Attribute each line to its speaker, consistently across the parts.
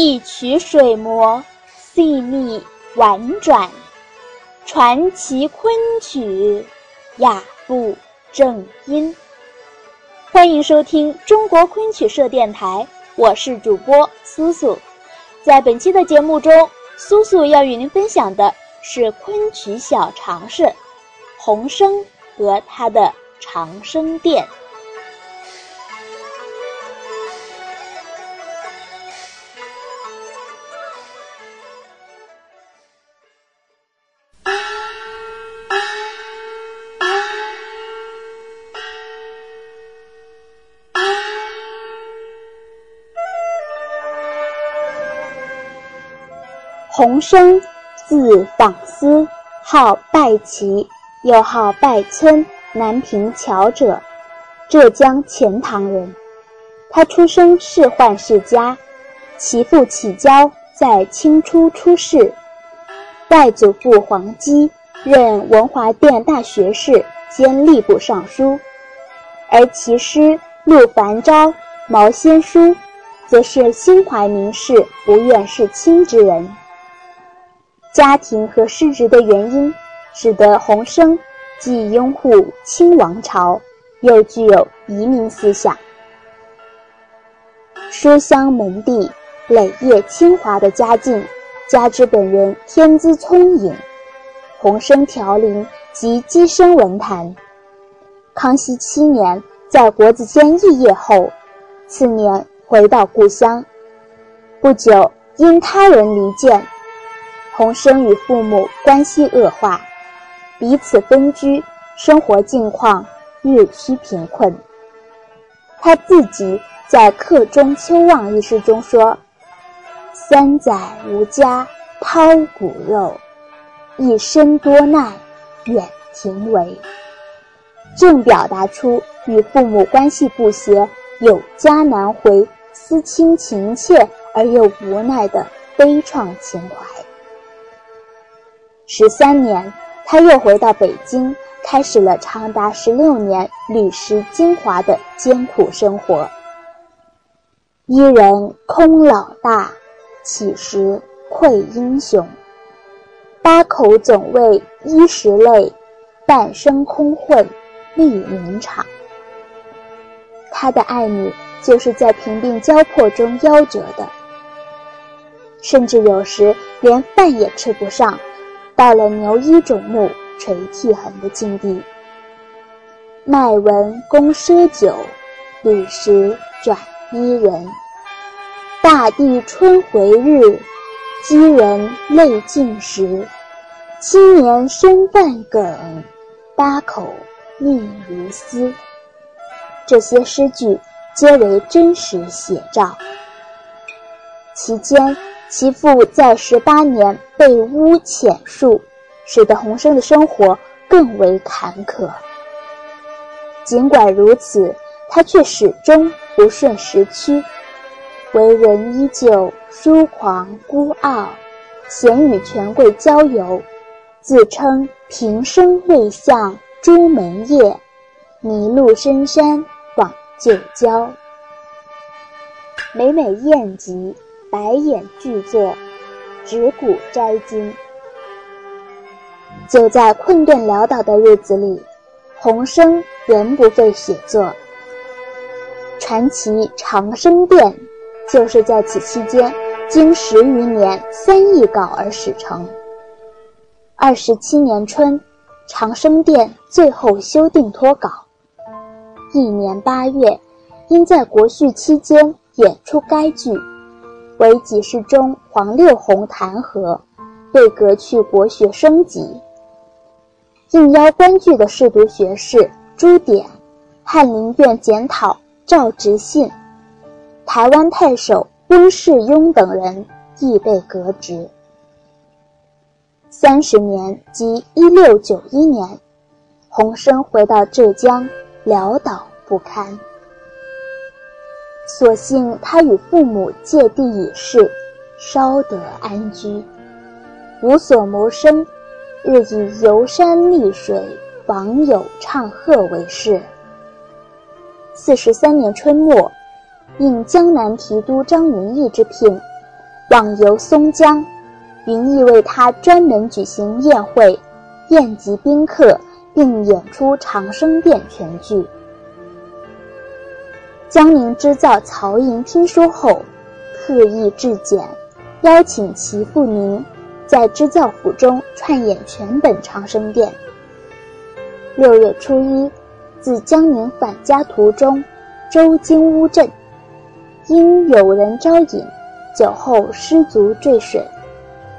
Speaker 1: 一曲水磨，细腻婉转，传奇昆曲，雅步正音。欢迎收听中国昆曲社电台，我是主播苏苏。在本期的节目中，苏苏要与您分享的是昆曲小常识——洪生和他的长生殿。洪生，字访思，号拜齐，又号拜村，南平桥者，浙江钱塘人。他出生仕宦世家，其父启交在清初出仕，外祖父黄基任文华殿大学士兼吏部尚书，而其师陆凡昭、毛先书，则是心怀名士，不愿世亲之人。家庭和失职的原因，使得洪生既拥护清王朝，又具有移民思想。书香门第、累业清华的家境，加之本人天资聪颖，洪生调龄即跻身文坛。康熙七年在国子监肄业后，次年回到故乡，不久因他人离间。洪生与父母关系恶化，彼此分居，生活境况日趋贫困。他自己在《客中秋望》一诗中说：“三载无家抛骨肉，一生多难远庭围。”正表达出与父母关系不协、有家难回、思亲情切而又无奈的悲怆情怀。十三年，他又回到北京，开始了长达十六年旅食精华的艰苦生活。一人空老大，岂时愧英雄？八口总为衣食累，半生空混立名场。他的爱女就是在贫病交迫中夭折的，甚至有时连饭也吃不上。到了牛衣种木、垂涕痕的境地。卖文供赊酒，履时转伊人。大地春回日，饥人泪尽时。青年生半梗，八口命如丝。这些诗句皆为真实写照。其间。其父在十八年被诬潜戍，使得洪生的生活更为坎坷。尽管如此，他却始终不顺时趋，为人依旧疏狂孤傲，鲜与权贵交游，自称平生未向朱门夜，迷路深山访旧交。每每宴集。白眼巨作，指骨摘金。就在困顿潦倒的日子里，洪生仍不废写作。传奇《长生殿》就是在此期间，经十余年三译稿而始成。二十七年春，《长生殿》最后修订脱稿。一年八月，因在国序期间演出该剧。为给事中黄六红弹劾，被革去国学升级。应邀观剧的侍读学士朱典、翰林院检讨赵执信、台湾太守温世庸等人亦被革职。三十年即一六九一年，洪生回到浙江，潦倒不堪。所幸他与父母借地已逝，稍得安居，无所谋生，日以游山历水、访友唱和为事。四十三年春末，应江南提督张云逸之聘，往游松江，云逸为他专门举行宴会，宴集宾客，并演出长生殿全剧。江宁织造曹寅听说后，特意致简，邀请其父宁在织造府中串演全本长生殿。六月初一，自江宁返家途中，舟经乌镇，因有人招引。酒后失足坠水，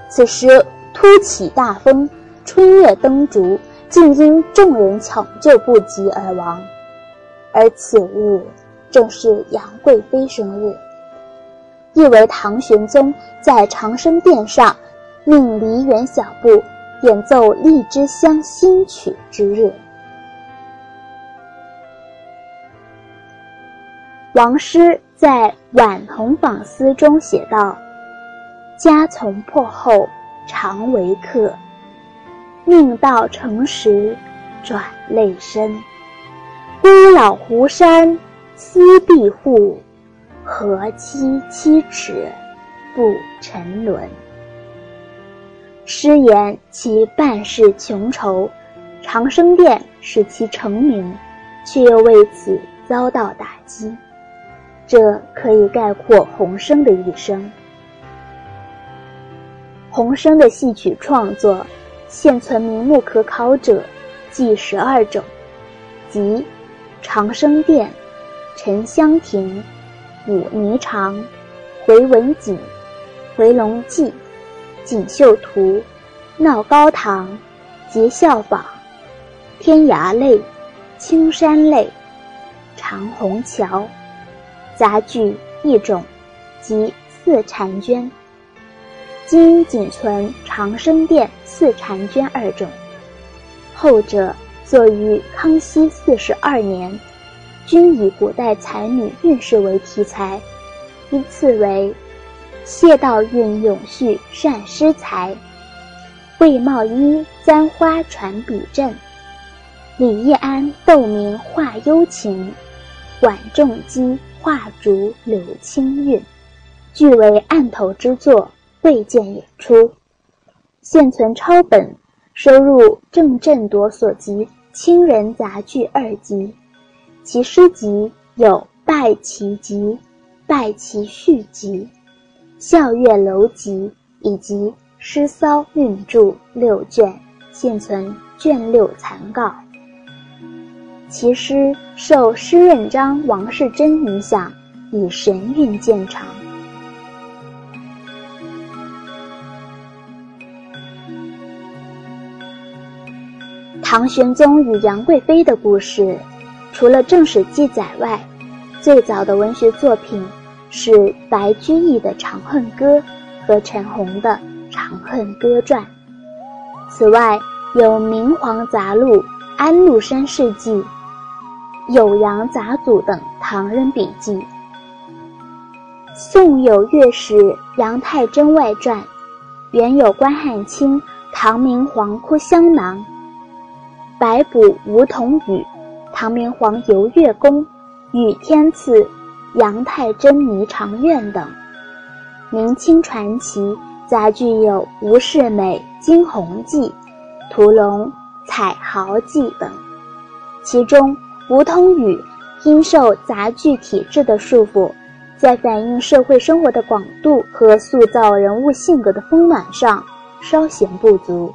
Speaker 1: 此时突起大风，春月灯烛，竟因众人抢救不及而亡。而此日正是杨贵妃生日，亦为唐玄宗在长生殿上命梨园小部演奏《荔枝香》新曲之日。王师。在《晚红访思》中写道：“家从破后常为客，命到成时转泪深。孤老湖山思碧户，何期七尺不沉沦。”诗言其半世穷愁，长生殿使其成名，却又为此遭到打击。这可以概括洪升的一生。洪升的戏曲创作，现存名目可考者，计十二种，即《长生殿》《沉香亭》《舞霓裳》《回文锦》《回龙记》《锦绣图》《闹高堂》《结孝坊》《天涯泪》《青山泪》《长虹桥》。杂剧一种，即四婵娟。今仅存长生殿四婵娟二种，后者作于康熙四十二年，均以古代才女运势为题材，依次为谢道韫咏絮善诗才，魏茂一簪花传笔阵，李易安斗名画幽情，管仲基。画竹柳青韵，俱为案头之作，未见演出。现存抄本，收入郑振铎所集《清人杂剧》二集，其诗集有《拜其集》《拜其序集》《笑月楼集》以及《诗骚韵注》六卷，现存卷六残稿。其诗受诗任章、王世贞影响，以神韵见长。唐玄宗与杨贵妃的故事，除了正史记载外，最早的文学作品是白居易的《长恨歌》和陈洪的《长恨歌传》。此外，有《明皇杂录》《安禄山事迹》。《酉阳杂俎》等唐人笔记。宋有乐史《杨太真外传》，原有关汉卿《唐明皇哭香囊》，白补梧桐雨《唐明皇游月宫》，与天赐杨太真霓裳院等。明清传奇杂剧有《吴世美惊鸿记》《屠龙彩豪记》等，其中。吴通宇因受杂剧体制的束缚，在反映社会生活的广度和塑造人物性格的丰满上稍显不足。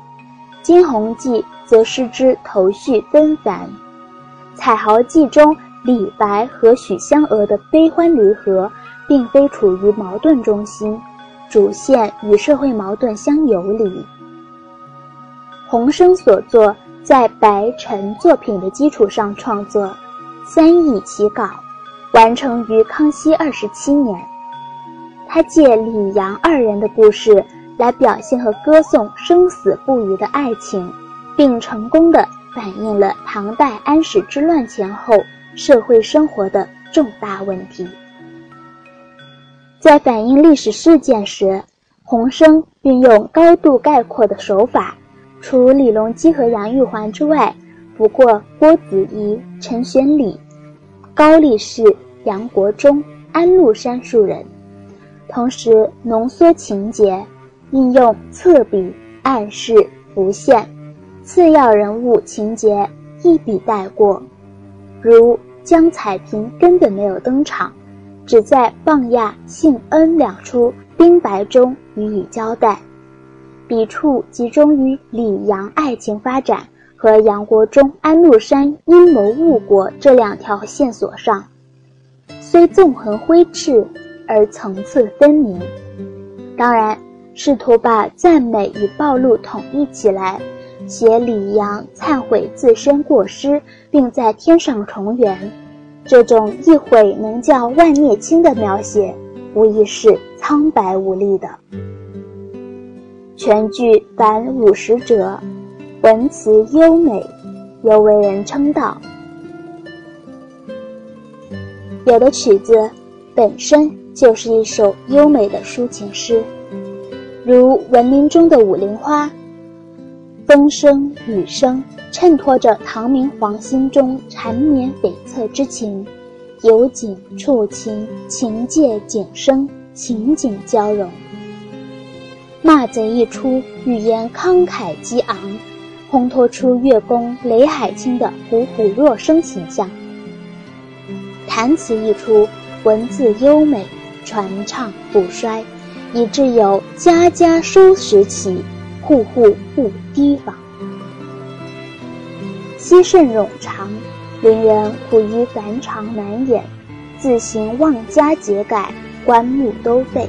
Speaker 1: 《惊鸿记》则失之头绪纷繁，《彩豪记》中李白和许香娥的悲欢离合，并非处于矛盾中心，主线与社会矛盾相游离。洪升所作。在白陈作品的基础上创作，三易其稿，完成于康熙二十七年。他借李杨二人的故事来表现和歌颂生死不渝的爱情，并成功的反映了唐代安史之乱前后社会生活的重大问题。在反映历史事件时，洪升运用高度概括的手法。除李隆基和杨玉环之外，不过郭子仪、陈玄礼、高力士、杨国忠、安禄山数人。同时浓缩情节，运用侧笔、暗示、浮现，次要人物情节一笔带过，如江彩萍根本没有登场，只在傍亚、幸恩两处冰白中予以交代，笔触集中于李杨爱情发展和杨国忠、安禄山阴谋误国这两条线索上，虽纵横挥斥。而层次分明，当然试图把赞美与暴露统一起来，写李阳忏悔自身过失，并在天上重圆，这种一悔能叫万孽轻的描写，无疑是苍白无力的。全剧凡五十折，文辞优美，尤为人称道。有的曲子本身。就是一首优美的抒情诗，如文林中的《武陵花》，风声雨声衬托着唐明皇心中缠绵悱恻之情，由景触情，情借景生，情景交融。骂贼一出，语言慷慨激昂，烘托出乐工雷海清的虎虎若声形象。弹词一出，文字优美。传唱不衰，以致有家家收拾起，户户不提防。昔甚冗长，令人苦于繁长难掩，自行妄加节改，观目都废。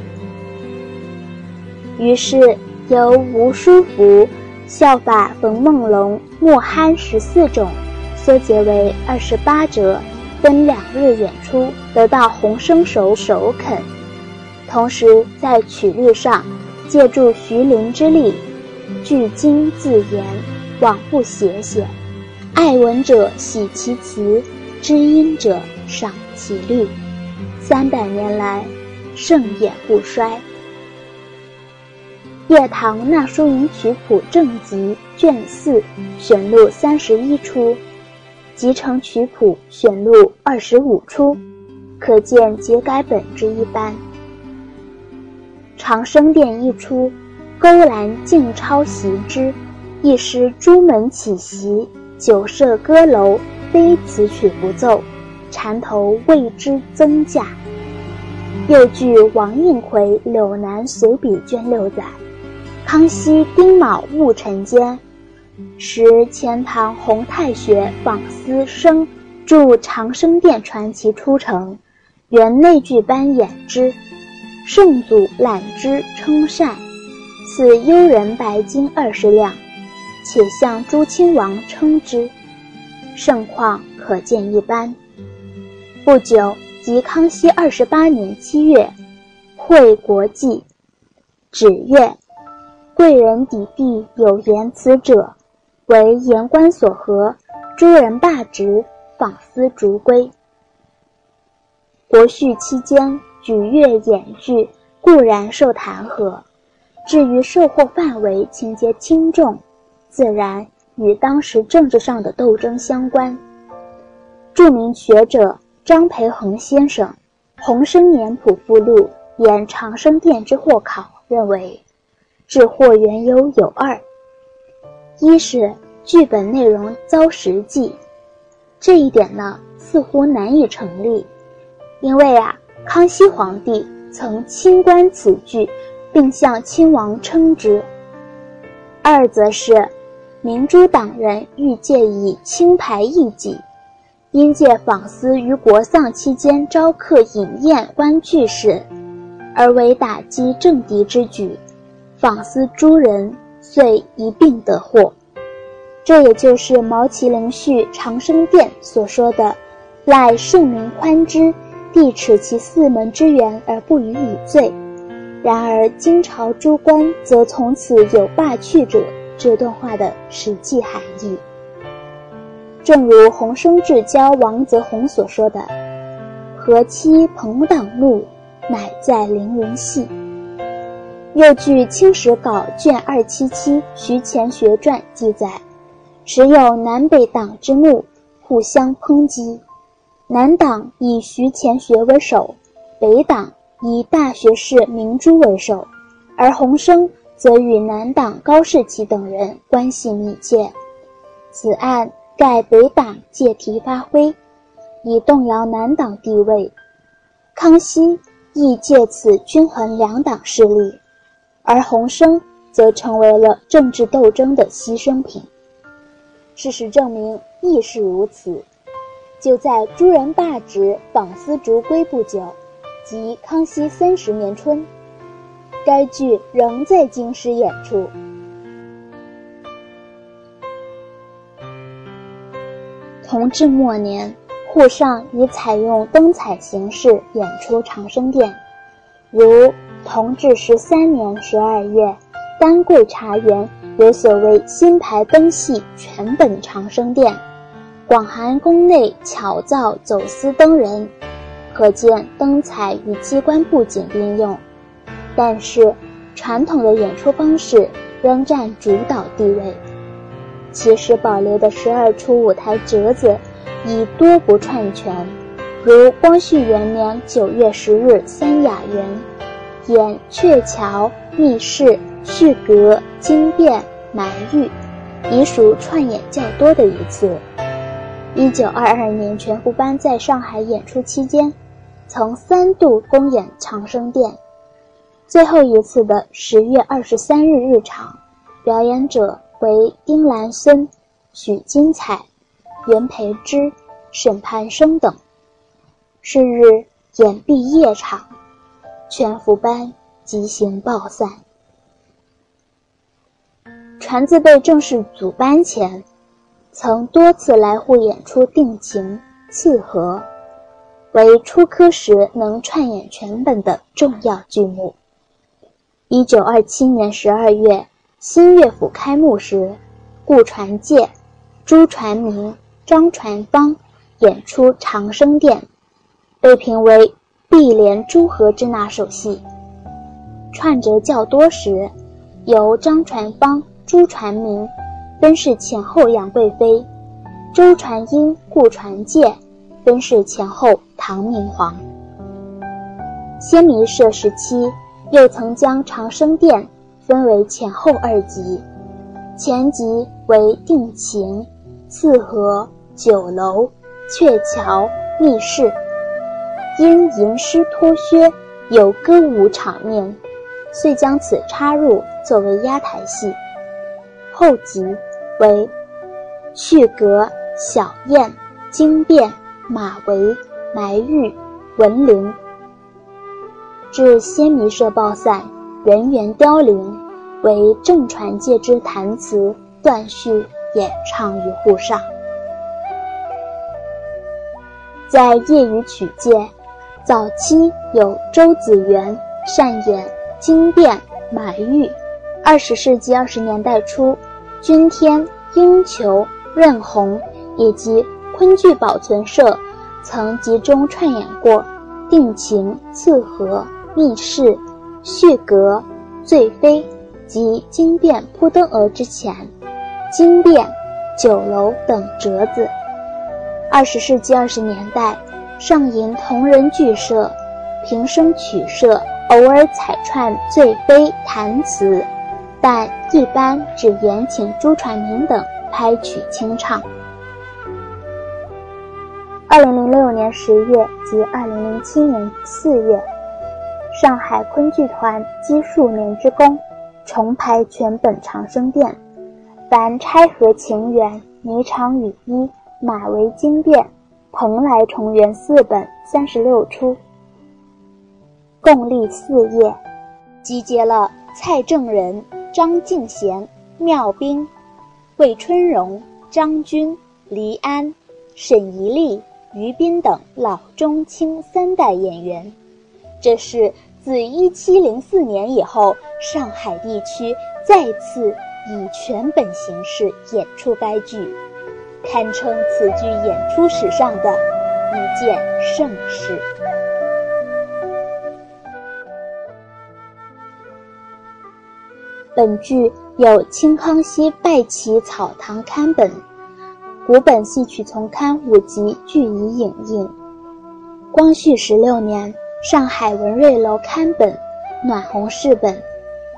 Speaker 1: 于是由吴书福效法冯梦龙莫憨十四种，缩节为二十八折。分两日演出，得到洪生首首肯。同时在曲律上，借助徐陵之力，句精自言，往不写写。爱闻者喜其词，知音者赏其律。三百年来，盛演不衰。《乐堂那书吟曲谱正集》卷四选录三十一出。集成曲谱选录二十五出，可见节改本之一般。长生殿一出，勾栏静抄袭之，一时朱门起席，酒舍歌楼，非此曲不奏，缠头为之增价。又据王应奎《柳南随笔》卷六载，康熙丁卯戊辰间。时钱塘洪太学访思生著长生殿传奇出城，原内剧班演之，圣祖览之称善，赐幽人白金二十两，且向朱亲王称之，盛况可见一斑。不久，即康熙二十八年七月，会国际，指月，贵人抵地有言辞者。为言官所合，诸人罢职，访思逐归。国序期间举乐演剧固然受弹劾，至于受获范围情节轻重，自然与当时政治上的斗争相关。著名学者张培恒先生《洪生年谱附录》演长生殿之祸考，认为，治祸缘由有二。一是剧本内容遭实际，这一点呢似乎难以成立，因为啊，康熙皇帝曾亲观此剧，并向亲王称之。二则是明珠党人欲借以清排异己，因借访思于国丧期间招客饮宴观剧事，而为打击政敌之举，访思诸人遂一并得祸。这也就是毛麒麟序《长生殿》所说的：“赖圣明宽之，帝耻其四门之源而不予以罪。”然而金朝诸官则从此有罢去者。这段话的实际含义，正如洪生至交王泽宏所说的：“何期朋党怒，乃在凌云系。”又据《清史稿》卷二七七《徐乾学传》记载。时有南北党之怒，互相抨击。南党以徐乾学为首，北党以大学士明珠为首，而洪升则与南党高士奇等人关系密切。此案盖北党借题发挥，以动摇南党地位。康熙亦借此均衡两党势力，而洪升则成为了政治斗争的牺牲品。事实证明亦是如此。就在朱人罢职、访思逐归不久，即康熙三十年春，该剧仍在京师演出。同治末年，沪上已采用灯彩形式演出《长生殿》，如同治十三年十二月，丹桂茶园有所谓新牌灯戏全本《长生殿》，广寒宫内巧造走私灯人，可见灯彩与机关布景并用。但是，传统的演出方式仍占主导地位。其实保留的十二出舞台折子，已多不串全，如光绪元年九月十日三雅园，演鹊桥、密室、续阁、惊变、埋玉，已属串演较多的一次。一九二二年全福班在上海演出期间，曾三度公演《长生殿》，最后一次的十月二十三日日场，表演者。为丁兰孙、许金彩、袁培之、沈盼生等。是日演毕夜场，全福班即行报散。传自辈正式组班前，曾多次来沪演出定情、次和，为初科时能串演全本的重要剧目。一九二七年十二月。新乐府开幕时，顾传介、朱传明、张传芳演出《长生殿》，被评为碧莲朱和之那首戏。串折较多时，由张传芳、朱传明分饰前后杨贵妃，周传英、顾传介分饰前后唐明皇。先弥社时期，又曾将《长生殿》。分为前后二集，前集为定情、四合、酒楼、鹊桥、密室，因吟诗脱靴有歌舞场面，遂将此插入作为压台戏。后集为续阁、小宴、惊变、马嵬、埋玉、文陵。至先弥社报散。人员凋零，为正传介之弹词断续演唱于沪上。在业余曲界，早期有周子元善演惊变、满玉。二十世纪二十年代初，君天、英球、任红以及昆剧保存社曾集中串演过定情、次和、密室。续阁、醉妃及惊变扑灯蛾之前，惊变、酒楼等折子。二十世纪二十年代，上银同仁剧社、平生曲社偶尔采串醉妃弹词，但一般只延请朱传明等拍曲清唱。二零零六年十月及二零零七年四月。上海昆剧团积数年之功，重排全本《长生殿》，凡《钗和情缘》《霓裳羽衣》《马嵬惊变》《蓬莱重圆》四本三十六出，共历四夜，集结了蔡正仁、张敬贤、缪兵、魏春荣、张军、黎安、沈怡丽、于斌等老中青三代演员。这是自一七零四年以后，上海地区再次以全本形式演出该剧，堪称此剧演出史上的一件盛事。本剧有《清康熙拜旗草堂刊本》，古本戏曲丛刊五集俱已影印。光绪十六年。上海文瑞楼刊本、暖红饰本。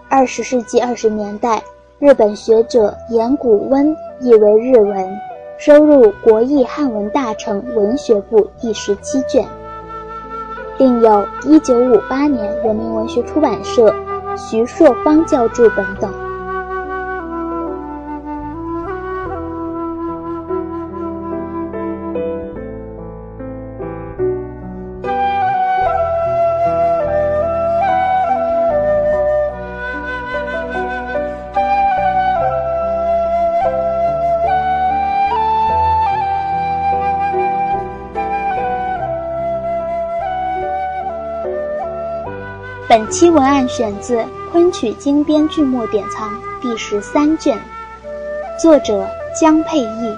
Speaker 1: 二十世纪二十年代，日本学者岩谷温译为日文，收入国译汉文大成文学部第十七卷。另有一九五八年人民文学出版社徐硕芳校注本等。本期文案选自《昆曲精编剧目典藏》第十三卷，作者江佩义。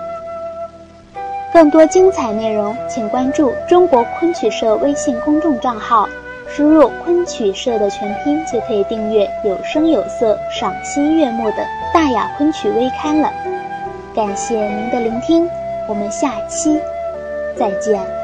Speaker 1: 更多精彩内容，请关注中国昆曲社微信公众账号，输入“昆曲社”的全拼就可以订阅有声有色、赏心悦目的大雅昆曲微刊了。感谢您的聆听，我们下期再见。